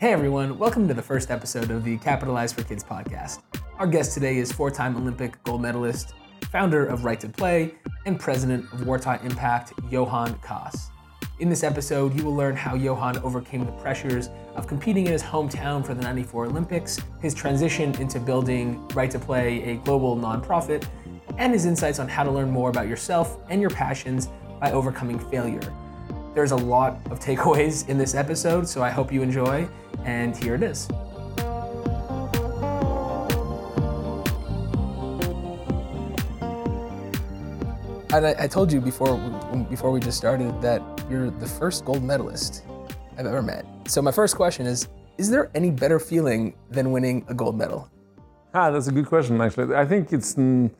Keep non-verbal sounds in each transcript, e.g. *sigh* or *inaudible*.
Hey everyone, welcome to the first episode of the Capitalize for Kids podcast. Our guest today is four time Olympic gold medalist, founder of Right to Play, and president of Waratah Impact, Johann Koss. In this episode, you will learn how Johann overcame the pressures of competing in his hometown for the 94 Olympics, his transition into building Right to Play, a global nonprofit, and his insights on how to learn more about yourself and your passions by overcoming failure. There's a lot of takeaways in this episode, so I hope you enjoy, and here it is. And I, I told you before before we just started that you're the first gold medalist I've ever met. So my first question is: Is there any better feeling than winning a gold medal? Ah, that's a good question. Actually, I think it's mm,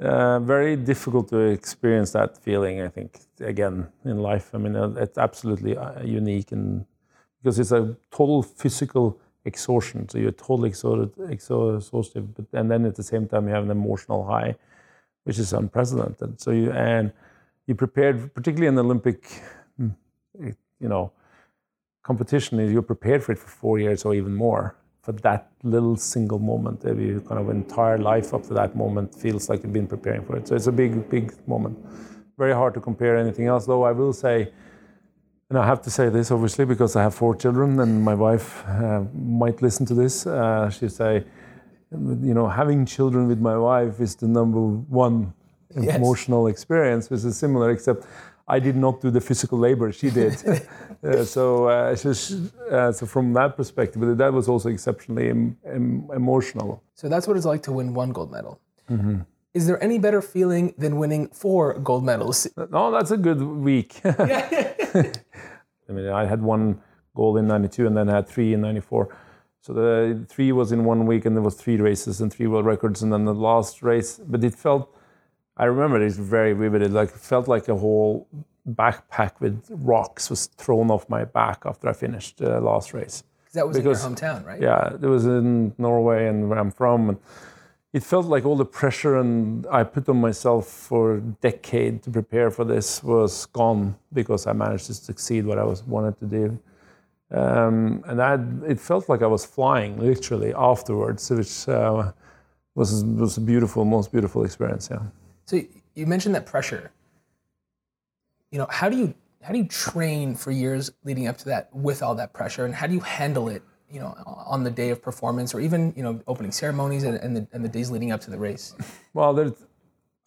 uh, very difficult to experience that feeling. I think again in life. I mean, uh, it's absolutely uh, unique, and because it's a total physical exhaustion, so you're totally exhausted, exhausted, but and then at the same time you have an emotional high which is unprecedented. So you and you prepared, particularly in the Olympic, hmm, you know, competition. You're prepared for it for four years or even more for that little single moment. Every kind of entire life up to that moment feels like you've been preparing for it. So it's a big, big moment. Very hard to compare anything else. Though I will say, and I have to say this obviously because I have four children, and my wife uh, might listen to this. Uh, she'll say you know, having children with my wife is the number one yes. emotional experience, which is similar, except I did not do the physical labor; she did. *laughs* uh, so, uh, so, uh, so, from that perspective, that was also exceptionally em- em- emotional. So that's what it's like to win one gold medal. Mm-hmm. Is there any better feeling than winning four gold medals? No, that's a good week. *laughs* I mean, I had one gold in '92, and then I had three in '94 so the three was in one week, and there was three races and three world records, and then the last race. But it felt, I remember it very vividly. Like it felt like a whole backpack with rocks was thrown off my back after I finished the last race. That was because, in your hometown, right? Yeah, it was in Norway and where I'm from, and it felt like all the pressure and I put on myself for a decade to prepare for this was gone because I managed to succeed what I was wanted to do. Um, and that it felt like I was flying literally afterwards, which uh, was was a beautiful, most beautiful experience. Yeah. So you mentioned that pressure. You know, how do you how do you train for years leading up to that with all that pressure, and how do you handle it? You know, on the day of performance, or even you know opening ceremonies and, and the and the days leading up to the race. *laughs* Well, there's,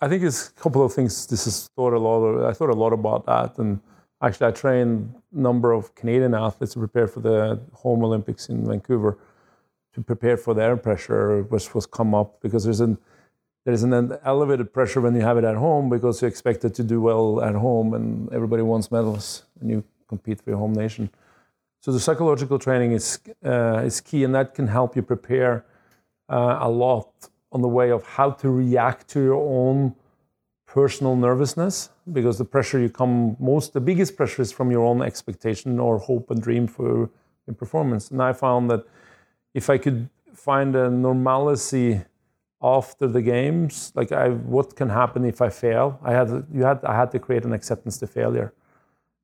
I think it's a couple of things. This is thought a lot. Of, I thought a lot about that, and Actually, I trained a number of Canadian athletes to prepare for the home Olympics in Vancouver, to prepare for the air pressure, which was come up because there's an there's an elevated pressure when you have it at home because you expect it to do well at home, and everybody wants medals, and you compete for your home nation. So the psychological training is uh, is key, and that can help you prepare uh, a lot on the way of how to react to your own personal nervousness because the pressure you come most the biggest pressure is from your own expectation or hope and dream for your performance and i found that if i could find a normalcy after the games like I, what can happen if i fail i had you had i had to create an acceptance to failure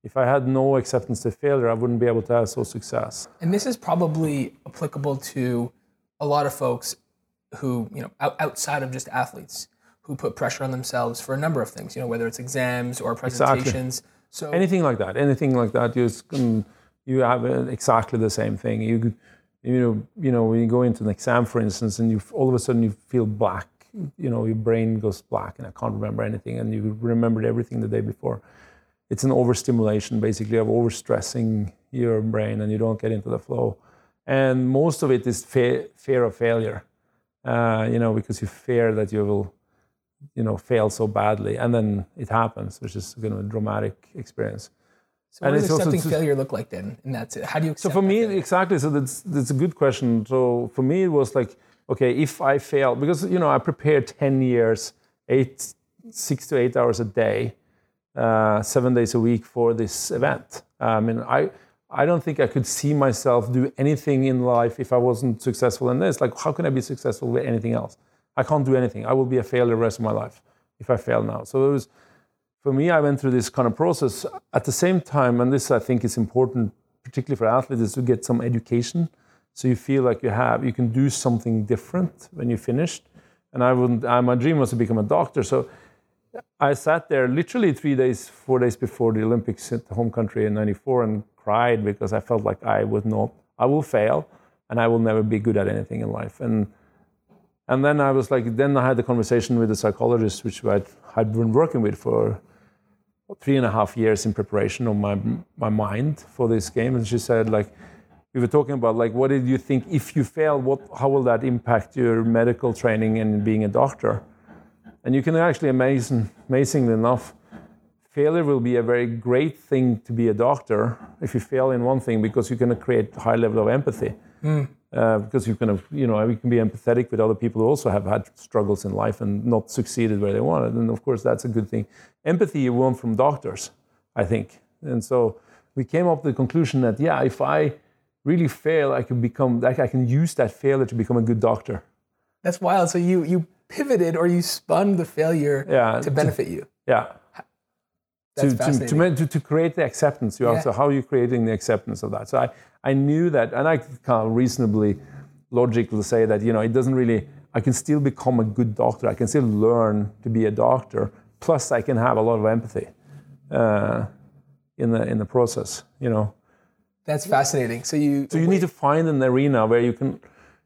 if i had no acceptance to failure i wouldn't be able to have so success and this is probably applicable to a lot of folks who you know outside of just athletes who put pressure on themselves for a number of things, you know, whether it's exams or presentations. Exactly. So anything like that, anything like that, you you have uh, exactly the same thing. You you know you know when you go into an exam, for instance, and you all of a sudden you feel black. You know, your brain goes black, and I can't remember anything, and you remembered everything the day before. It's an overstimulation, basically, of overstressing your brain, and you don't get into the flow. And most of it is fe- fear of failure. Uh, you know, because you fear that you will you know fail so badly and then it happens which is kind of a dramatic experience so what and does accepting also, failure look like then and that's it how do you so for me failure? exactly so that's that's a good question so for me it was like okay if i fail because you know i prepared 10 years eight six to eight hours a day uh, seven days a week for this event i mean i I don't think I could see myself do anything in life if I wasn't successful in this. Like, how can I be successful with anything else? I can't do anything. I will be a failure the rest of my life if I fail now. So it was, for me, I went through this kind of process. At the same time, and this I think is important, particularly for athletes, is to get some education. So you feel like you have, you can do something different when you finished. And I wouldn't, I, my dream was to become a doctor. So I sat there literally three days, four days before the Olympics at the home country in '94 and cried because I felt like I would not, I will fail, and I will never be good at anything in life. And and then I was like, then I had the conversation with the psychologist, which I had been working with for three and a half years in preparation of my my mind for this game, and she said like. We were talking about like, what did you think if you fail? What, how will that impact your medical training and being a doctor? And you can actually, amazing, amazingly enough, failure will be a very great thing to be a doctor if you fail in one thing because you're going to create high level of empathy. Mm. Uh, because you can, you know, you can be empathetic with other people who also have had struggles in life and not succeeded where they wanted. And of course, that's a good thing. Empathy you want from doctors, I think. And so we came up with the conclusion that yeah, if I really fail, I can become, like I can use that failure to become a good doctor. That's wild. So you you pivoted or you spun the failure yeah, to benefit to, you. Yeah. To, to, to, to, create the acceptance. You yeah. also, how are you creating the acceptance of that? So I, I knew that, and I of reasonably logically say that, you know, it doesn't really, I can still become a good doctor. I can still learn to be a doctor. Plus, I can have a lot of empathy uh, in, the, in the process, you know. That's fascinating. So you, so you need to find an arena where you can,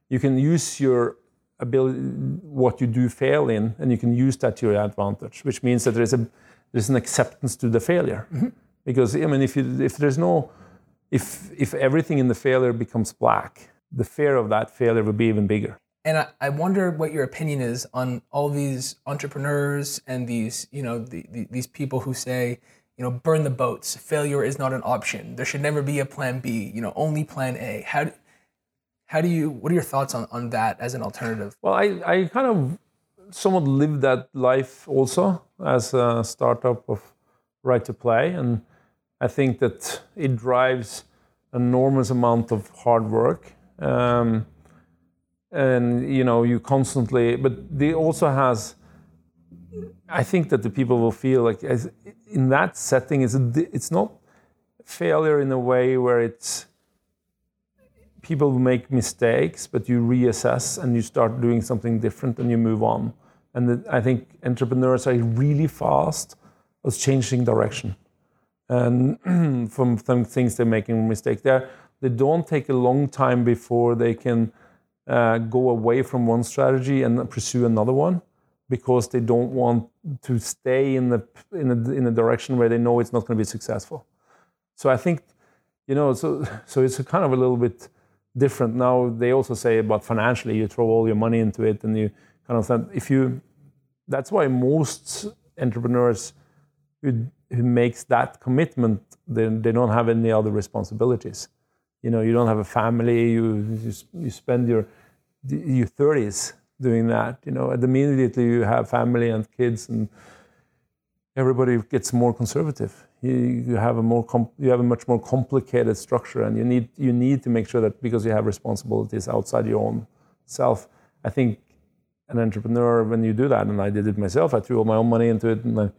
you can use your ability, what you do fail in, and you can use that to your advantage, which means that there's a there's an acceptance to the failure. Mm-hmm. Because I mean, if you, if there's no if if everything in the failure becomes black, the fear of that failure would be even bigger. And I, I wonder what your opinion is on all these entrepreneurs and these you know the, the, these people who say you know burn the boats. Failure is not an option. There should never be a plan B. You know, only plan A. How do, how do you? What are your thoughts on, on that as an alternative? Well, I, I kind of somewhat lived that life also as a startup of Right to Play, and I think that it drives enormous amount of hard work. Um, and you know you constantly but they also has i think that the people will feel like as, in that setting is it's not failure in a way where it's people make mistakes, but you reassess and you start doing something different and you move on. And I think entrepreneurs are really fast at changing direction. And *clears throat* from things they're making mistakes there, they don't take a long time before they can uh, go away from one strategy and pursue another one because they don't want to stay in the in a, in a direction where they know it's not going to be successful. So I think, you know, so so it's kind of a little bit different now. They also say about financially, you throw all your money into it, and you kind of think if you. That's why most entrepreneurs who who makes that commitment, they, they don't have any other responsibilities. You know, you don't have a family. You you, you spend your your thirties doing that. You know, and immediately you have family and kids, and everybody gets more conservative you, have a more you have a much more complicated structure, and you need you need to make sure that because you have responsibilities outside your own self. I think an entrepreneur, when you do that, and I did it myself, I threw all my own money into it, and I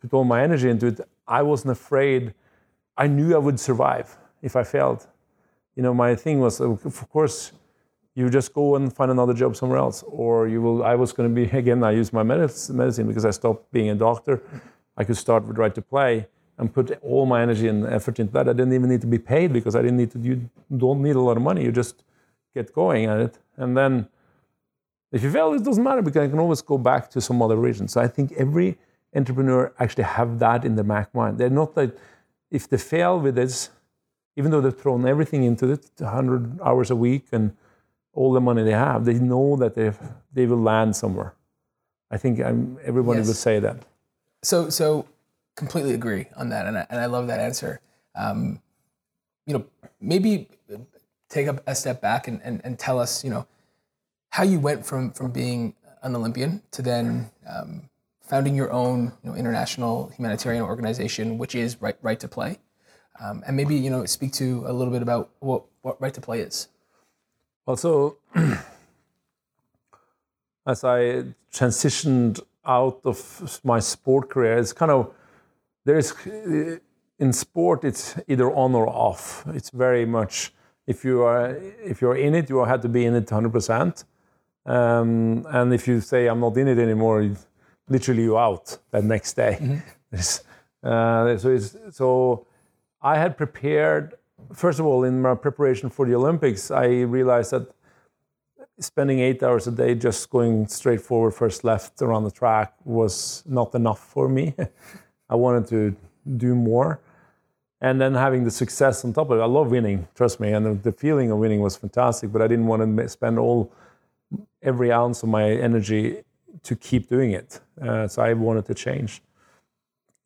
put all my energy into it. I wasn't afraid. I knew I would survive if I failed. You know, my thing was, of course, you just go and find another job somewhere else, or you will. I was going to be *laughs* again. I used my medicine because I stopped being a doctor. I could start with right to play and put all my energy and effort into that. I didn't even need to be paid because I didn't need to. You don't need a lot of money. You just get going at it, and then if you fail, it doesn't matter because I can always go back to some other region. So I think every entrepreneur actually have that in their back mind. They're not like if they fail with this, even though they've thrown everything into it, 100 hours a week and all the money they have, they know that they they will land somewhere. I think I'm, everybody yes. would say that. So so completely agree on that, and I, and I love that answer. Um, you know, maybe take a, a step back and, and, and tell us, you know, how you went from from being an Olympian to then um, founding your own you know, international humanitarian organization, which is Right Right to Play, um, and maybe you know speak to a little bit about what what Right to Play is. Well, so *clears throat* as I transitioned out of my sport career, it's kind of there's in sport, it's either on or off. It's very much if you are if you're in it, you have to be in it 100 percent. Um, and if you say I'm not in it anymore, literally you out that next day. Mm-hmm. *laughs* uh, so so I had prepared. First of all, in my preparation for the Olympics, I realized that spending eight hours a day just going straight forward, first left around the track was not enough for me. *laughs* I wanted to do more. And then having the success on top of it. I love winning, trust me. And the feeling of winning was fantastic, but I didn't want to spend all every ounce of my energy to keep doing it. Uh, so I wanted to change.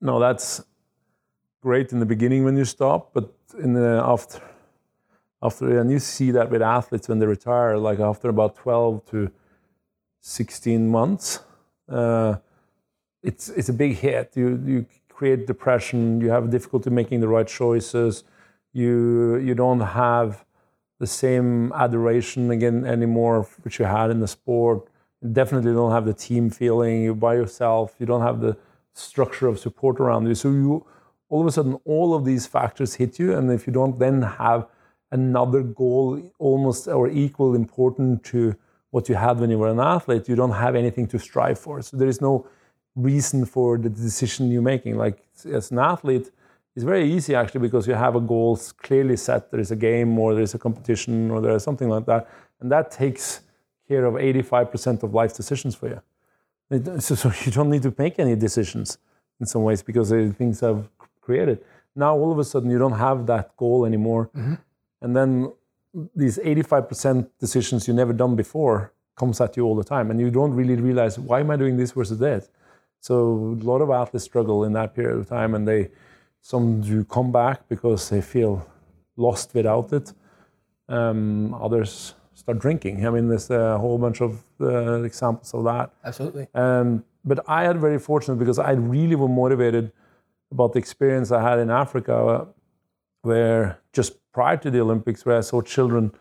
No, that's great in the beginning when you stop, but in the after after and you see that with athletes when they retire, like after about 12 to 16 months, uh, it's it's a big hit. You you create depression. You have difficulty making the right choices. You you don't have the same adoration again anymore which you had in the sport. You definitely don't have the team feeling. You're by yourself. You don't have the structure of support around you. So you all of a sudden all of these factors hit you, and if you don't then have another goal almost or equal important to what you had when you were an athlete, you don't have anything to strive for. So there is no reason for the decision you're making. Like as an athlete, it's very easy actually because you have a goal clearly set. There is a game or there is a competition or there is something like that, and that takes care of 85% of life decisions for you. *laughs* So, so you don't need to make any decisions in some ways because things have created. Now all of a sudden you don't have that goal anymore, mm-hmm. and then these 85% decisions you never done before comes at you all the time, and you don't really realize why am I doing this versus that. So a lot of athletes struggle in that period of time, and they some do come back because they feel lost without it. Um, others start drinking. I mean, there's a whole bunch of uh, examples of that. Absolutely. Um, but I had very fortunate because I really were motivated about the experience I had in Africa, where just prior to the Olympics, where I saw children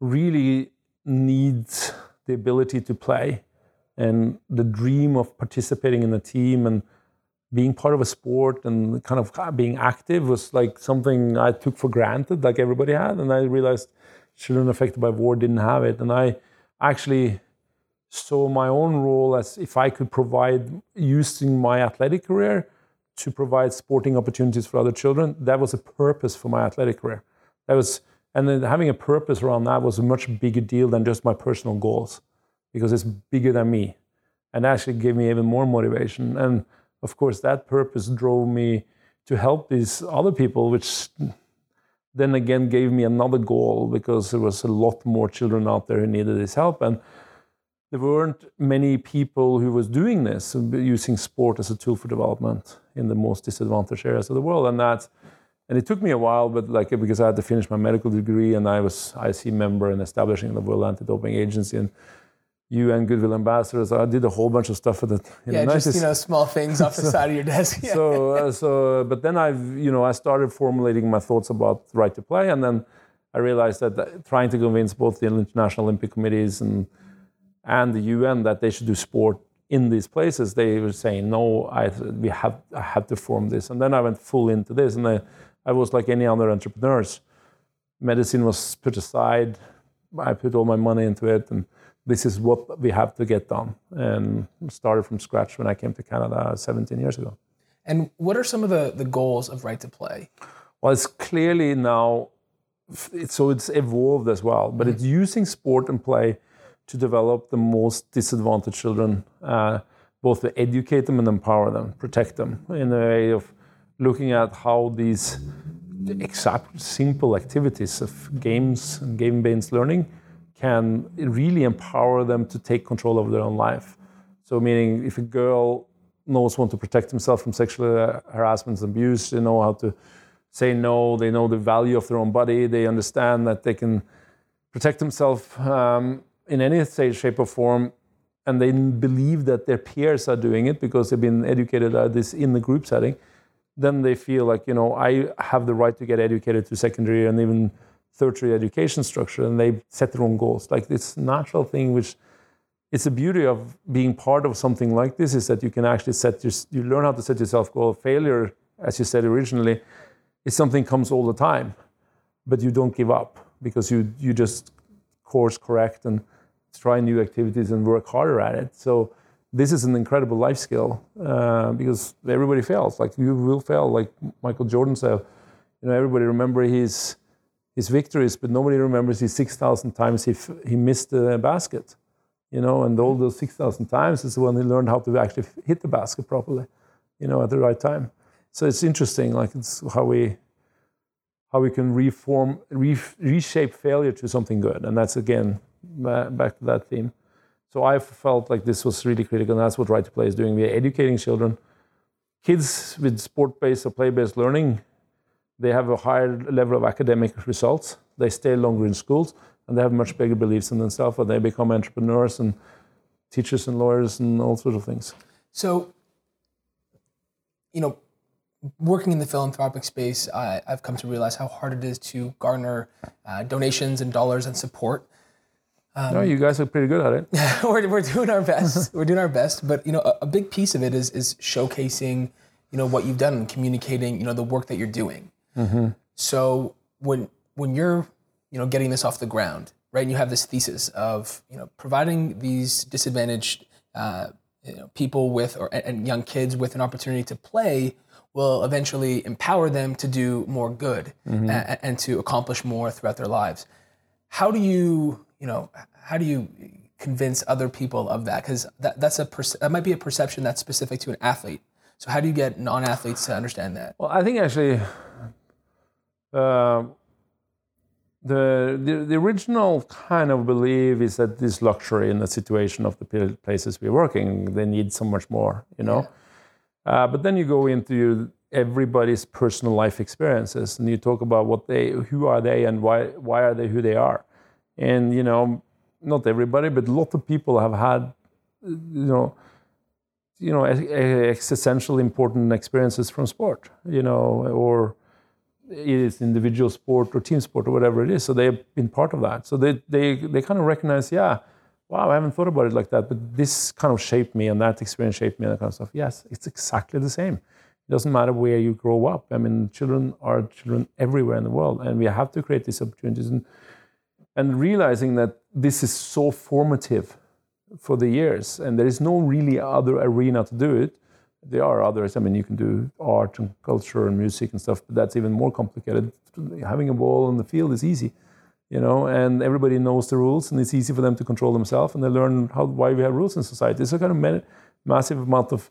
really need the ability to play and the dream of participating in a team and being part of a sport and kind of ah, being active was like something I took for granted, like everybody had. And I realized children affected by war didn't have it. And I actually saw my own role as if I could provide, using my athletic career to provide sporting opportunities for other children. That was a purpose for my athletic career. That was, and then having a purpose around that was a much bigger deal than just my personal goals because it's bigger than me. And actually gave me even more motivation. And of course, that purpose drove me to help these other people, which then again gave me another goal because there was a lot more children out there who needed this help. And there weren't many people who was doing this, using sport as a tool for development in the most disadvantaged areas of the world. And that, and it took me a while, but like because I had to finish my medical degree and I was IC member and establishing the World Anti-Doping Agency and UN Goodwill Ambassadors. I did a whole bunch of stuff for that. Yeah, know, just you know, small things off the *laughs* so, side of your desk. Yeah. *laughs* So, uh, so, but then I've, you know, I started formulating my thoughts about right to play, and then I realized that, that trying to convince both the international Olympic committees and and the UN that they should do sport in these places, they were saying no. I we have I have to form this, and then I went full into this, and I, I was like any other entrepreneurs. Medicine was put aside. I put all my money into it, and this is what we have to get done. And started from scratch when I came to Canada 17 years ago. And what are some of the, the goals of Right to Play? Well, it's clearly now, so it's evolved as well, but mm-hmm. it's using sport and play to develop the most disadvantaged children, uh, both to educate them and empower them, protect them in a way of looking at how these exact simple activities of games and game-based learning can really empower them to take control of their own life. So, meaning if a girl knows how to protect themselves from sexual harassment and abuse, they know how to say no, they know the value of their own body, they understand that they can protect themselves um, in any shape or form, and they believe that their peers are doing it because they've been educated at this in the group setting, then they feel like, you know, I have the right to get educated to secondary and even tertiary education structure and they set their own goals. Like this natural thing, which it's the beauty of being part of something like this is that you can actually set your, you learn how to set yourself goal. Failure as you said originally, if something comes all the time, but you don't give up because you you just course correct and try new activities and work harder at it. So this is an incredible life skill uh, because everybody fails. Like you will fail. Like Michael Jordan said, you know, everybody remember his his victories, but nobody remembers his six thousand times he f- he missed the basket. You know, and all those six thousand times is when he learned how to actually hit the basket properly. You know, at the right time. So it's interesting. Like it's how we how we can reform, re- reshape failure to something good, and that's again back to that theme. So I felt like this was really critical, and that's what Right to Play is doing. We are educating children. Kids with sport-based or play-based learning, they have a higher level of academic results. They stay longer in schools, and they have much bigger beliefs in themselves, and they become entrepreneurs and teachers and lawyers and all sorts of things. So, you know, working in the philanthropic space, I, have come to realize how hard it is to garner uh, donations and dollars and support. Um, no, you guys are pretty good at it. *laughs* we're, we're doing our best. *laughs* we're doing our best, but you know, a, a, big piece of it is is showcasing, you know, what you've done and communicating, you know, the work that you're doing. Mm-hmm. So when when you're, you know, getting this off the ground, right, and you have this thesis of, you know, providing these disadvantaged, uh, you know, people with or and young kids with an opportunity to play will eventually empower them to do more good mm-hmm. and, and to accomplish more throughout their lives. How do you you know, how do you convince other people of that? Because that, that's a perce- that might be a perception that's specific to an athlete. So how do you get non-athletes to understand that? Well, I think actually, uh, the, the, the original kind of belief is that this luxury in the situation of the places we're working, they need so much more, you know. Yeah. Uh, but then you go into everybody's personal life experiences, and you talk about what they, who are they, and why why are they who they are. And, you know, not everybody, but a lot of people have had, you know, you know, existential important experiences from sport, you know, or it is individual sport or team sport or whatever it is. So they've been part of that. So they, they, they kind of recognize, yeah, wow, I haven't thought about it like that, but this kind of shaped me and that experience shaped me and that kind of stuff. Yes, it's exactly the same. It doesn't matter where you grow up. I mean, children are children everywhere in the world, and we have to create these opportunities. And and realizing that this is so formative for the years and there is no really other arena to do it. There are others. I mean you can do art and culture and music and stuff but that's even more complicated. Having a ball on the field is easy you know and everybody knows the rules and it's easy for them to control themselves and they learn how why we have rules in society. It's a kind of massive amount of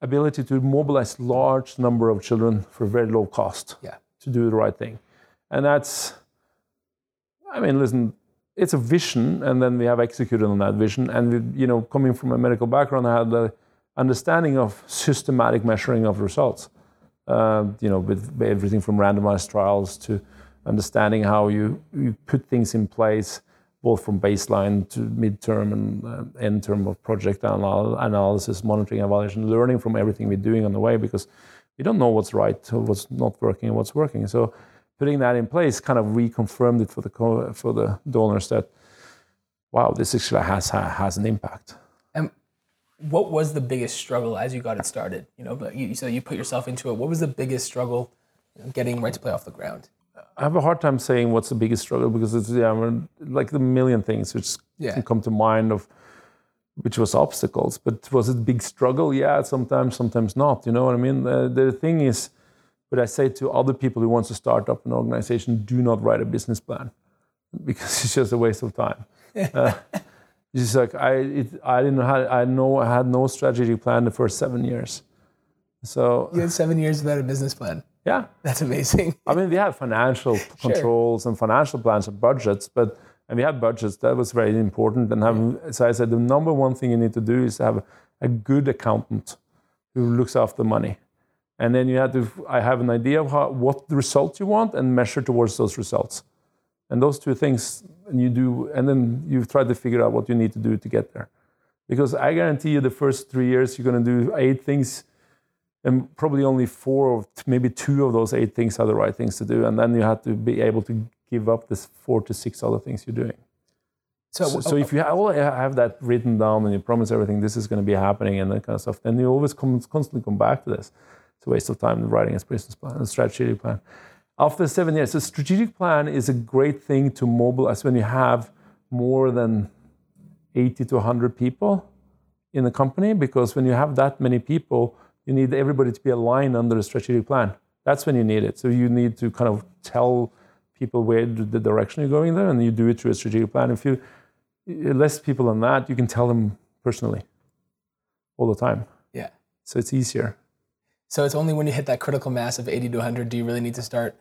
ability to mobilize large number of children for very low cost yeah. to do the right thing. And that's I mean, listen, it's a vision, and then we have executed on that vision. And we, you know, coming from a medical background, I had the understanding of systematic measuring of results. Uh, you know, with everything from randomized trials to understanding how you, you put things in place, both from baseline to midterm and uh, end term of project anal- analysis, monitoring, evaluation, learning from everything we're doing on the way because we don't know what's right, what's not working, and what's working. So putting that in place kind of reconfirmed it for the for the donors that wow, this actually has has an impact. And what was the biggest struggle as you got it started? You know, but you, so you put yourself into it. What was the biggest struggle getting right to play off the ground? I have a hard time saying what's the biggest struggle because it's yeah, like the million things which yeah. can come to mind of which was obstacles. But was it big struggle? Yeah, sometimes, sometimes not. You know what I mean? The, the thing is but I say to other people who want to start up an organization, do not write a business plan *laughs* because it's just a waste of time. *laughs* uh, it's like I, it, I didn't have, I know I had no strategy plan the first seven years. So you had seven years without a business plan. Yeah, that's amazing. I mean, we had financial *laughs* controls and financial plans and budgets, but and we had budgets. That was very important. And having, so I said, the number one thing you need to do is have a good accountant who looks after money and then you have to i have an idea of how, what the results you want and measure towards those results. And those two things and you do and then you try to figure out what you need to do to get there. Because i guarantee you the first three years you're going to do eight things and probably only four or maybe two of those eight things are the right things to do. And then you have to be able to give up this four to six other things you're doing. So, so, so if you have that written down and you promise everything this is going to be happening and that kind of stuff then you always come, constantly come back to this it's a waste of time writing a business plan, a strategic plan. After seven years, a strategic plan is a great thing to mobilize when you have more than 80 to 100 people in the company, because when you have that many people, you need everybody to be aligned under a strategic plan. That's when you need it. So you need to kind of tell people where the direction you're going there, and you do it through a strategic plan. If you less people than that, you can tell them personally all the time. Yeah. So it's easier. So it's only when you hit that critical mass of 80 to 100 do you really need to start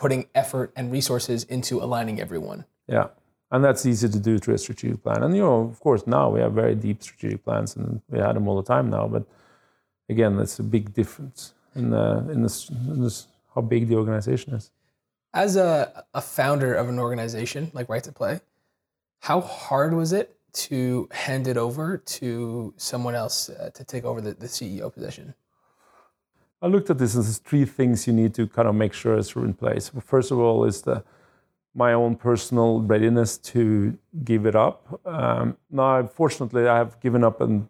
putting effort and resources into aligning everyone. Yeah. And that's easy to do through a strategic plan. And you know, of course, now we have very deep strategic plans, and we had them all the time now. But again, that's a big difference in the, in this, in this how big the organization is. As a, a founder of an organization like Right to Play, how hard was it to hand it over to someone else uh, to take over the, the CEO position? I looked at this as three things you need to kind of make sure is in place. First of all, is the my own personal readiness to give it up. Um, now, fortunately, I have given up a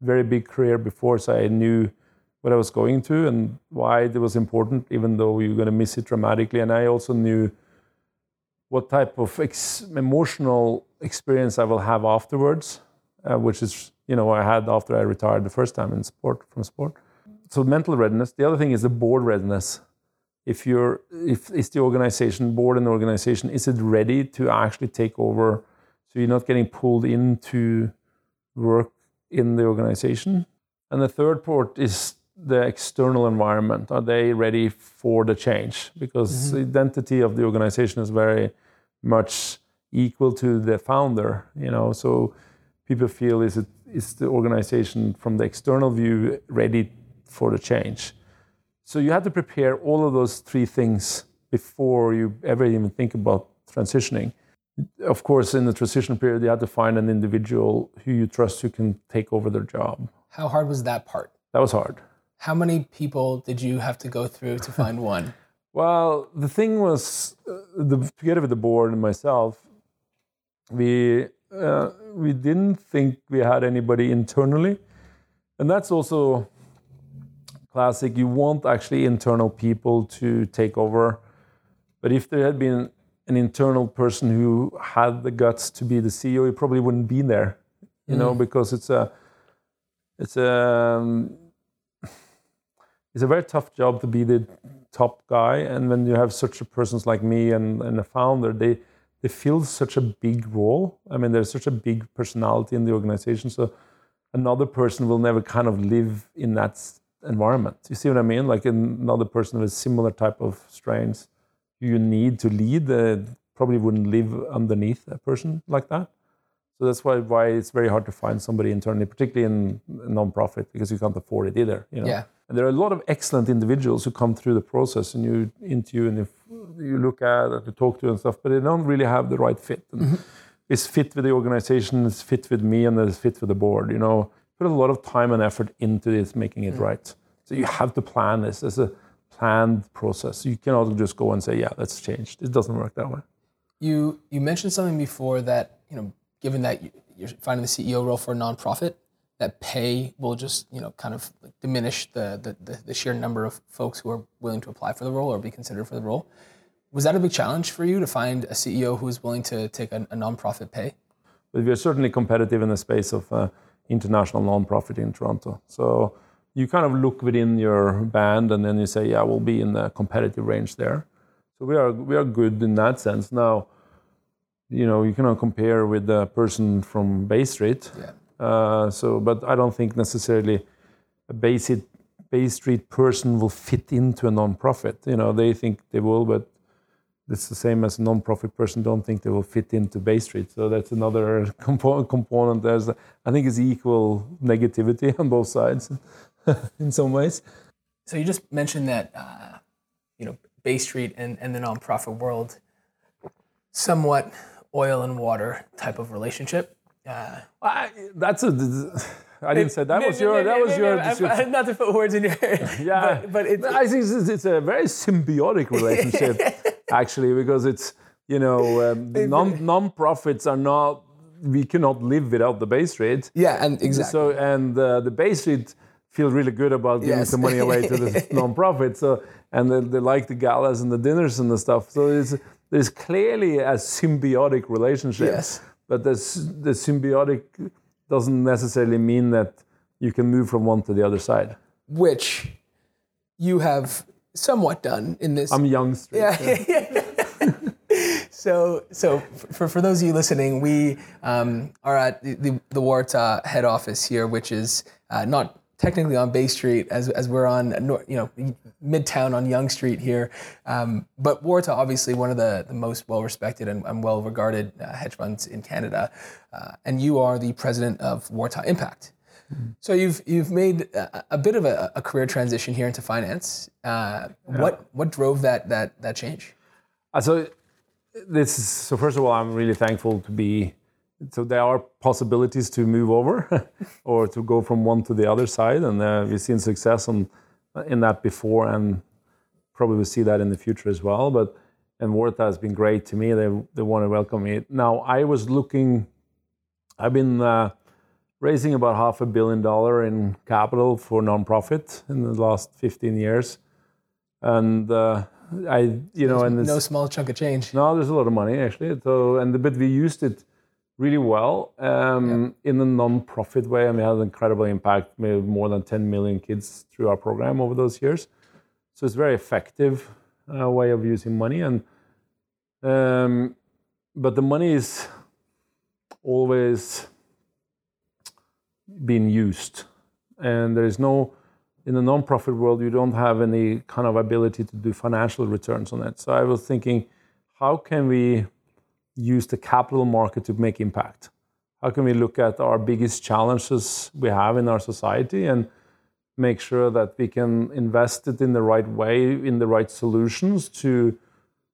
very big career before, so I knew what I was going to and why it was important, even though you're going to miss it dramatically. And I also knew what type of ex- emotional experience I will have afterwards, uh, which is you know I had after I retired the first time in sport from sport. So mental readiness. The other thing is the board readiness. If you're if is the organization board and organization is it ready to actually take over, so you're not getting pulled into work in the organization. And the third part is the external environment. Are they ready for the change? Because mm-hmm. the identity of the organization is very much equal to the founder. You know, so people feel is it is the organization from the external view ready for the change? So you have to prepare all of those three things before you ever even think about transitioning. Of course, in the transition period, you have to find an individual who you trust who can take over their job. How hard was that part? That was hard. How many people did you have to go through to find *laughs* one? Well, the thing was, uh, the, together with the board and myself, we uh, we didn't think we had anybody internally, and that's also classic. You want actually internal people to take over, but if there had been an internal person who had the guts to be the CEO, he probably wouldn't be there, you mm. know, because it's a it's a um, it's a very tough job to be the top guy. And when you have such a persons like me and, and a founder, they they fill such a big role. I mean, there's such a big personality in the organization. So another person will never kind of live in that environment. You see what I mean? Like another person with similar type of strains you need to lead uh, probably wouldn't live underneath a person like that. So that's why why it's very hard to find somebody internally, particularly in a non-profit, because you can't afford it either. You know? Yeah. And there are a lot of excellent individuals who come through the process and you interview and if you look at and you talk to and stuff, but they don't really have the right fit. And mm-hmm. It's fit with the organization, it's fit with me, and it's fit with the board. You know, put a lot of time and effort into this, making it mm-hmm. right. So you have to plan this as a planned process. You cannot just go and say, "Yeah, let's change." It doesn't work that way. You you mentioned something before that you know, given that you're finding the CEO role for a nonprofit, that pay will just you know kind of diminish the, the, the sheer number of folks who are willing to apply for the role or be considered for the role. Was that a big challenge for you to find a CEO who is willing to take a, a nonprofit pay? But we are certainly competitive in the space of uh, international nonprofit in Toronto. So you kind of look within your band and then you say, yeah, we'll be in the competitive range there. So we are we are good in that sense. Now, you know, you cannot compare with the person from Bay Street. Yeah uh, so, but I don't think necessarily a Bay Street, Bay Street person will fit into a non-profit. You know, they think they will, but it's the same as a non-profit person don't think they will fit into Bay Street. So that's another *laughs* component. component. There's, I think, it's equal negativity on both sides, *laughs* in some ways. So you just mentioned that, uh, you know, Bay Street and, and the nonprofit world, somewhat oil and water type of relationship. Yeah, I, that's a. I didn't say that was your. That was your. Not to put words in your. *laughs* Yeah, but, but it, I think it's, it's, a very symbiotic relationship, actually, because it's you know um, *laughs* non non-profits are not. We cannot live without the Bay Street. Yeah, and exactly. So and uh, the Bay Street feel really good about giving Yes. some money away to the *laughs* nonprofit. So and they, they like the galas and the dinners and the stuff. So it's, there's clearly a symbiotic relationship. Yes. But this, the symbiotic doesn't necessarily mean that you can move from one to the other side. which you have somewhat done in this. I'm Yonge street. yeah. *laughs* so, so for, for those of you listening, we um, are at the, the, the Waratah head office here, which is uh, not technically on Bay Street as, as we're on, you know, Midtown on Yonge Street here. Um, but Waratah, obviously one of the, the most well-respected and, and well-regarded uh, hedge funds in Canada. Uh, and you are the president of Waratah Impact. So you've you've made a, a bit of a, a career transition here into finance. Uh, What what drove that that that change? Uh, So this is, so first of all, I'm really thankful to be. So there are possibilities to move over, *laughs* or to go from one to the other side, and uh, we've seen success on in that before, and probably will see that in the future as well. But and Waratah has been great to me. They they want to welcome me. Now I was looking. I've been uh, raising about half a billion dollar in capital for nonprofit in the last 15 years, and uh, I you know and No small chunk of change. no, there's a lot of money actually. So, and the but we used it really well um, in a non-profit way, and we had an incredible impact. Have more than 10 million kids through our program over those years. So it's a very effective uh, way of using money, and um, but the money is always being used, and there is no in the non-profit world, you don't have any kind of ability to do financial returns on it. So I was thinking, how can we use the capital market to make impact? How can we look at our biggest challenges we have in our society and make sure that we can invest it in the right way, in the right solutions to,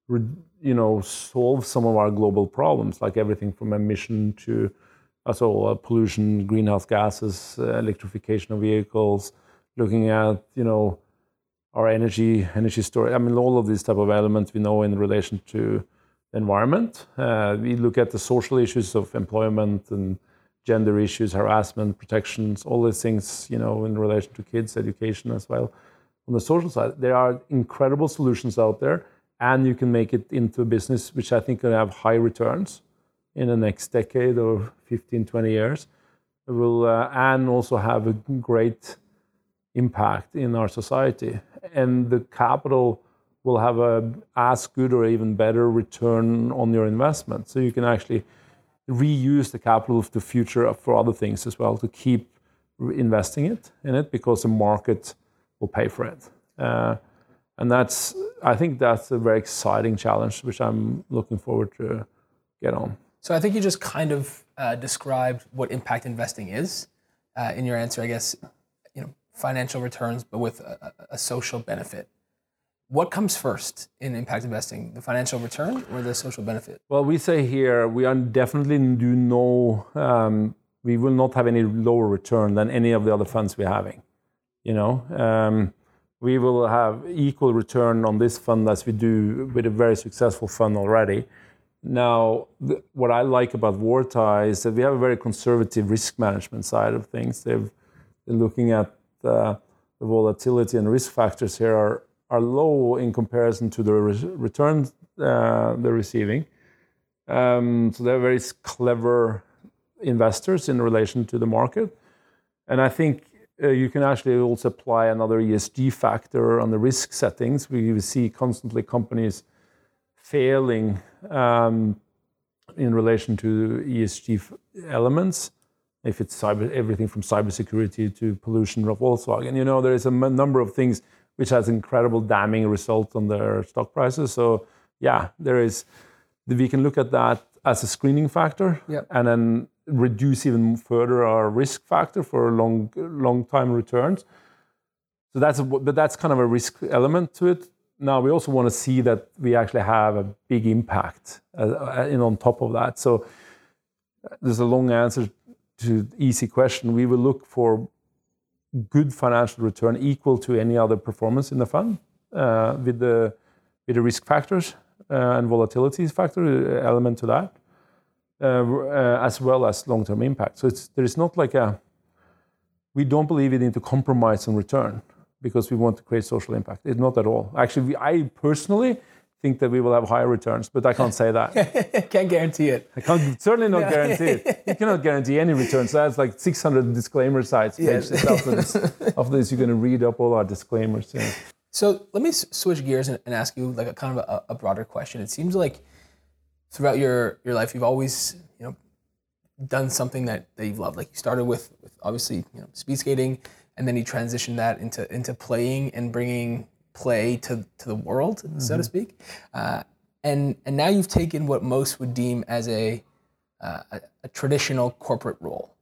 you know, solve some of our global problems, like everything from emission to also uh, pollution, greenhouse gases, uh, electrification of vehicles, looking at you know our energy energy storage. I mean, all of these type of elements we know in relation to the environment. Uh, we look at the social issues of employment and gender issues, harassment, protections, all these things you know in relation to kids' education as well. On the social side, there are incredible solutions out there, and you can make it into a business which I think can have high returns in the next decade or 15, 20 years. Will uh, and also have a great impact in our society. And the capital will have a as good or even better return on your investment. So you can actually reuse the capital of the future for other things as well to keep investing it in it because the market will pay for it. Uh, and that's I think that's a very exciting challenge which I'm looking forward to get on. So I think you just kind of uh, described what impact investing is uh, in your answer. I guess you know financial returns, but with a, a- social benefit. What comes first in impact investing, the financial return or the social benefit? Well, we say here we are definitely do no, um, we will not have any lower return than any of the other funds we're having. You know, um, we will have equal return on this fund as we do with a very successful fund already. Now, the, what I like about Waratah is that we have a very conservative risk management side of things. They've been looking at uh, the volatility and risk factors here are, are low in comparison to the re- returns uh, they're receiving. Um, so they're very clever investors in relation to the market. And I think uh, you can actually also apply another ESG factor on the risk settings. We see constantly companies failing um, in relation to ESG elements. If it's cyber, everything from cybersecurity to pollution of Volkswagen, you know, there is a m- number of things which has incredible damning result on their stock prices. So yeah, there is. We can look at that as a screening factor, Yep. and then reduce even further our risk factor for long long time returns. So that's a, but that's kind of a risk element to it. Now we also want to see that we actually have a big impact uh, uh, in on top of that. So uh, there's a long answer to easy question. We will look for good financial return equal to any other performance in the fund uh, with the with the risk factors uh, and volatility factor uh, element to that, uh, uh, as well as long-term impact. So there is not like a we don't believe we need to compromise in return because we want to create social impact. It's not at all. Actually, we, I personally think that we will have higher returns, but I can't say that. *laughs* can't guarantee it. I can't certainly not guarantee it. You cannot guarantee any returns. That's like 600 disclaimer sites. Yes. After, this, after this, you're going to read up all our disclaimers. Yeah. So let me s- switch gears and, and ask you like a kind of a, a broader question. It seems like throughout your your life, you've always you know done something that, that you've loved. Like you started with, with obviously you know speed skating, and then you transitioned that into into playing and bringing play to to the world, so to speak. Uh, and and now you've taken what most would deem as a uh, a, a traditional corporate role,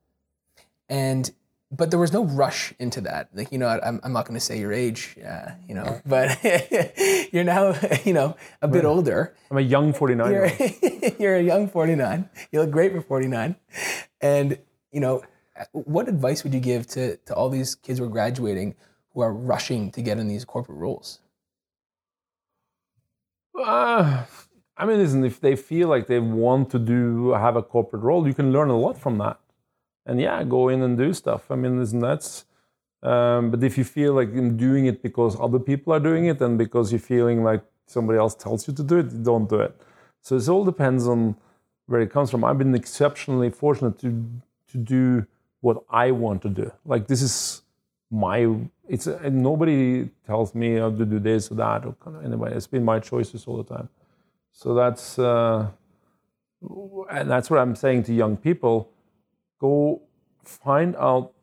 and but there was no rush into that. Like you know, I, I'm I'm not going to say your age, uh, you know, *laughs* but *laughs* you're now you know a bit older. I'm a young 49 *laughs* You're, you're a young 49. You look great for 49. And, you know, what advice would you give to, to all these kids who are graduating who are rushing to get in these corporate roles? Uh, I mean, listen, if they feel like they want to do have a corporate role, you can learn a lot from that. And yeah, go in and do stuff. I mean, listen, that's. Um, but if you feel like you're doing it because other people are doing it and because you're feeling like somebody else tells you to do it, don't do it. So it all depends on where it comes from. I've been exceptionally fortunate to to do what I want to do. Like this is my it's and nobody tells me how to do this or that or kind of anyway. It's been my choices all the time. So that's uh, and that's what I'm saying to young people. Go find out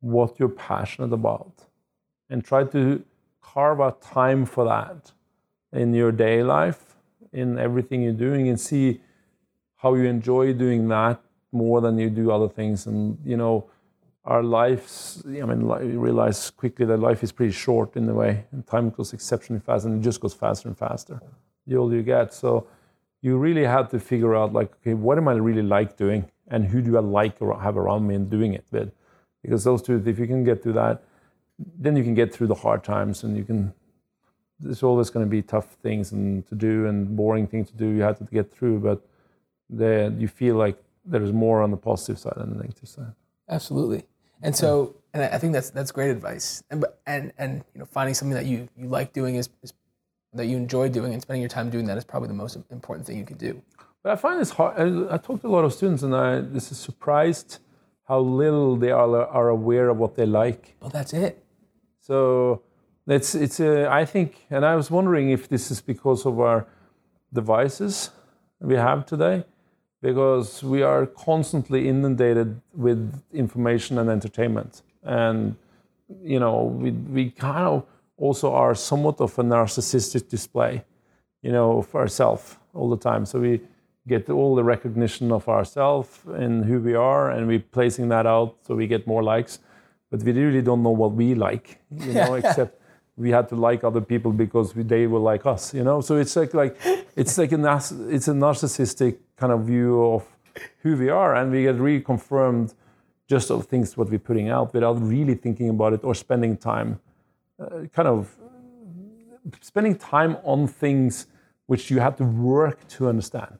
what you're passionate about and try to carve out time for that in your day life, in everything you're doing, and see how you enjoy doing that more than you do other things. And you know, our lives, I mean, you realize quickly that life is pretty short in a way, and time goes exceptionally fast, and it just goes faster and faster the older you get. So you really have to figure out, like, okay, what am I really like doing, and who do I like or have around me and doing it with? Because those two, if you can get through that, then you can get through the hard times, and you can. There's always going to be tough things and to do and boring things to do. You have to get through, but then you feel like there's more on the positive side than the negative side. Absolutely. And so, and I think that's that's great advice. And but- and and you know, finding something that you you like doing is, is that you enjoy doing and spending your time doing that is probably the most important thing you could do. But I find this hard. I, I talk to a lot of students, and I this is surprised how little they are are aware of what they like. Well, that's it. So it's it's a, I think, and I was wondering if this is because of our devices we have today, because we are constantly inundated with information and entertainment, and you know we we kind of also are somewhat of a narcissistic display, you know, of ourselves all the time. So we get all the recognition of ourselves and who we are, and we're placing that out so we get more likes. But we really don't know what we like, you know, *laughs* except we had to like other people because we, they were like us, you know. So it's like like it's like a it's a narcissistic kind of view of who we are, and we get reconfirmed just of things what we're putting out without really thinking about it or spending time, uh, kind of spending time on things which you have to work to understand.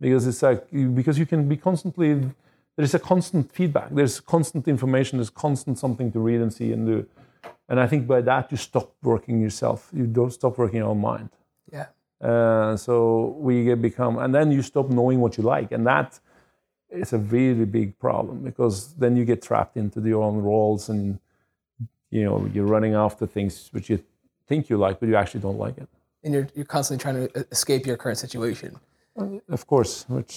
Because it's like because you can be constantly there's a constant feedback. There's constant information. There's constant something to read and see and do and i think by that you stop working yourself. You don't stop working your own mind. Yeah. uh, so we get become and then you stop knowing what you like. And that is a really big problem because then you get trapped into your own roles and you know you're running after things which you think you like but you actually don't like it. And you're you're constantly trying to escape your current situation. Of course, which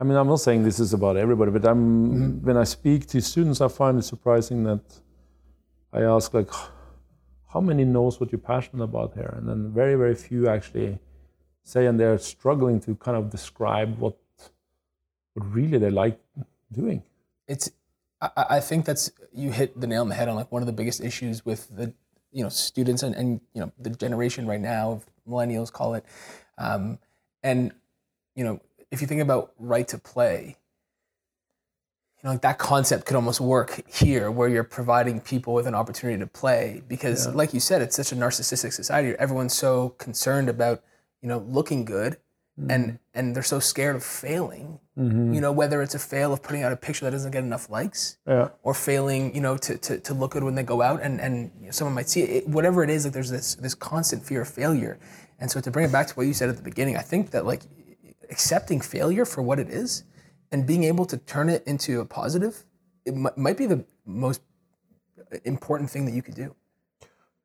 I mean, I'm not saying this is about everybody, but I'm when I speak to students, I find it surprising that I ask like, how many knows what you're passionate about here, and then very very few actually say, and they're struggling to kind of describe what what really they like doing. it's I, I think that's you hit the nail on the head on like one of the biggest issues with the you know students and, and you know the generation right now of millennials call it um, and you know if you think about right to play you know like that concept could almost work here where you're providing people with an opportunity to play because like you said it's such a narcissistic society everyone's so concerned about you know looking good mm-hmm. and and they're so scared of failing. Mm-hmm. You know, whether it's a fail of putting out a picture that doesn't get enough likes, Yeah. or failing, you know, to, to, to look good when they go out and, and you know, someone might see it. Whatever it is, like there's this this constant fear of failure. And so to bring it back to what you said at the beginning, I think that like accepting failure for what it is and being able to turn it into a positive, it mi- might be the most important thing that you could do.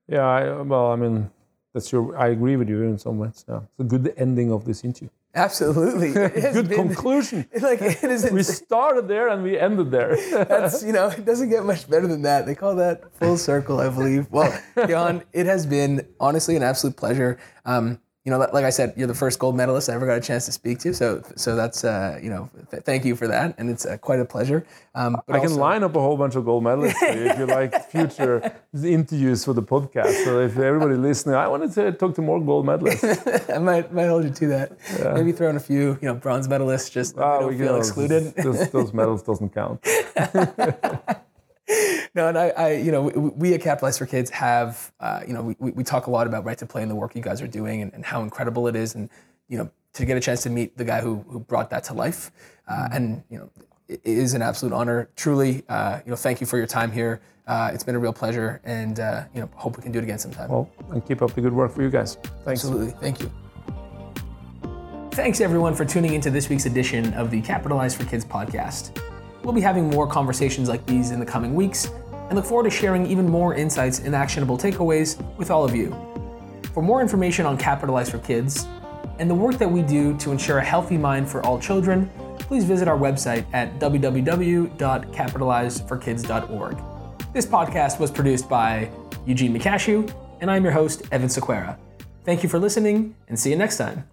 Yeah, I, well, I mean, that's your. I agree with you in some ways. Yeah, it's a good ending of this interview. Absolutely. *laughs* Good been- conclusion. *laughs* Like it is *laughs* We started there and we ended there. That's you know, it doesn't get much better than that. They call that full circle, I believe. Well, Jan, it has been honestly an absolute pleasure. Um, you know, like I said, you're the first gold medalist I ever got a chance to speak to. So, so that's uh, you know, th- thank you for that, and it's uh, quite a pleasure. Um, but I can also- line up a whole bunch of gold medalists for you if you like *laughs* future interviews for the podcast. So if everybody listening, I wanted to talk to more gold medalists. *laughs* I might might hold you to that. Maybe throw in a few, you know, bronze medalists just don't we feel excluded. Those, those medals doesn't count. *laughs* *laughs* No, and I, I you know, we, we at Capitalize for Kids have, uh, you know, we, we talk a lot about right to play and the work you guys are doing and, and how incredible it is, and you know, to get a chance to meet the guy who who brought that to life, uh, and you know, it is an absolute honor. Truly, uh, you know, thank you for your time here. Uh, it's been a real pleasure, and uh, you know, hope we can do it again sometime. Well, and keep up the good work for you guys. Thanks. Absolutely, thank you. Thanks everyone for tuning into this week's edition of the Capitalize for Kids podcast. We'll be having more conversations like these in the coming weeks and look forward to sharing even more insights and actionable takeaways with all of you. For more information on Capitalize for Kids and the work that we do to ensure a healthy mind for all children, please visit our website at www.capitalizeforkids.org. This podcast was produced by Eugene McCashew, and I'm your host, Evan Sequera. Thank you for listening, and see you next time.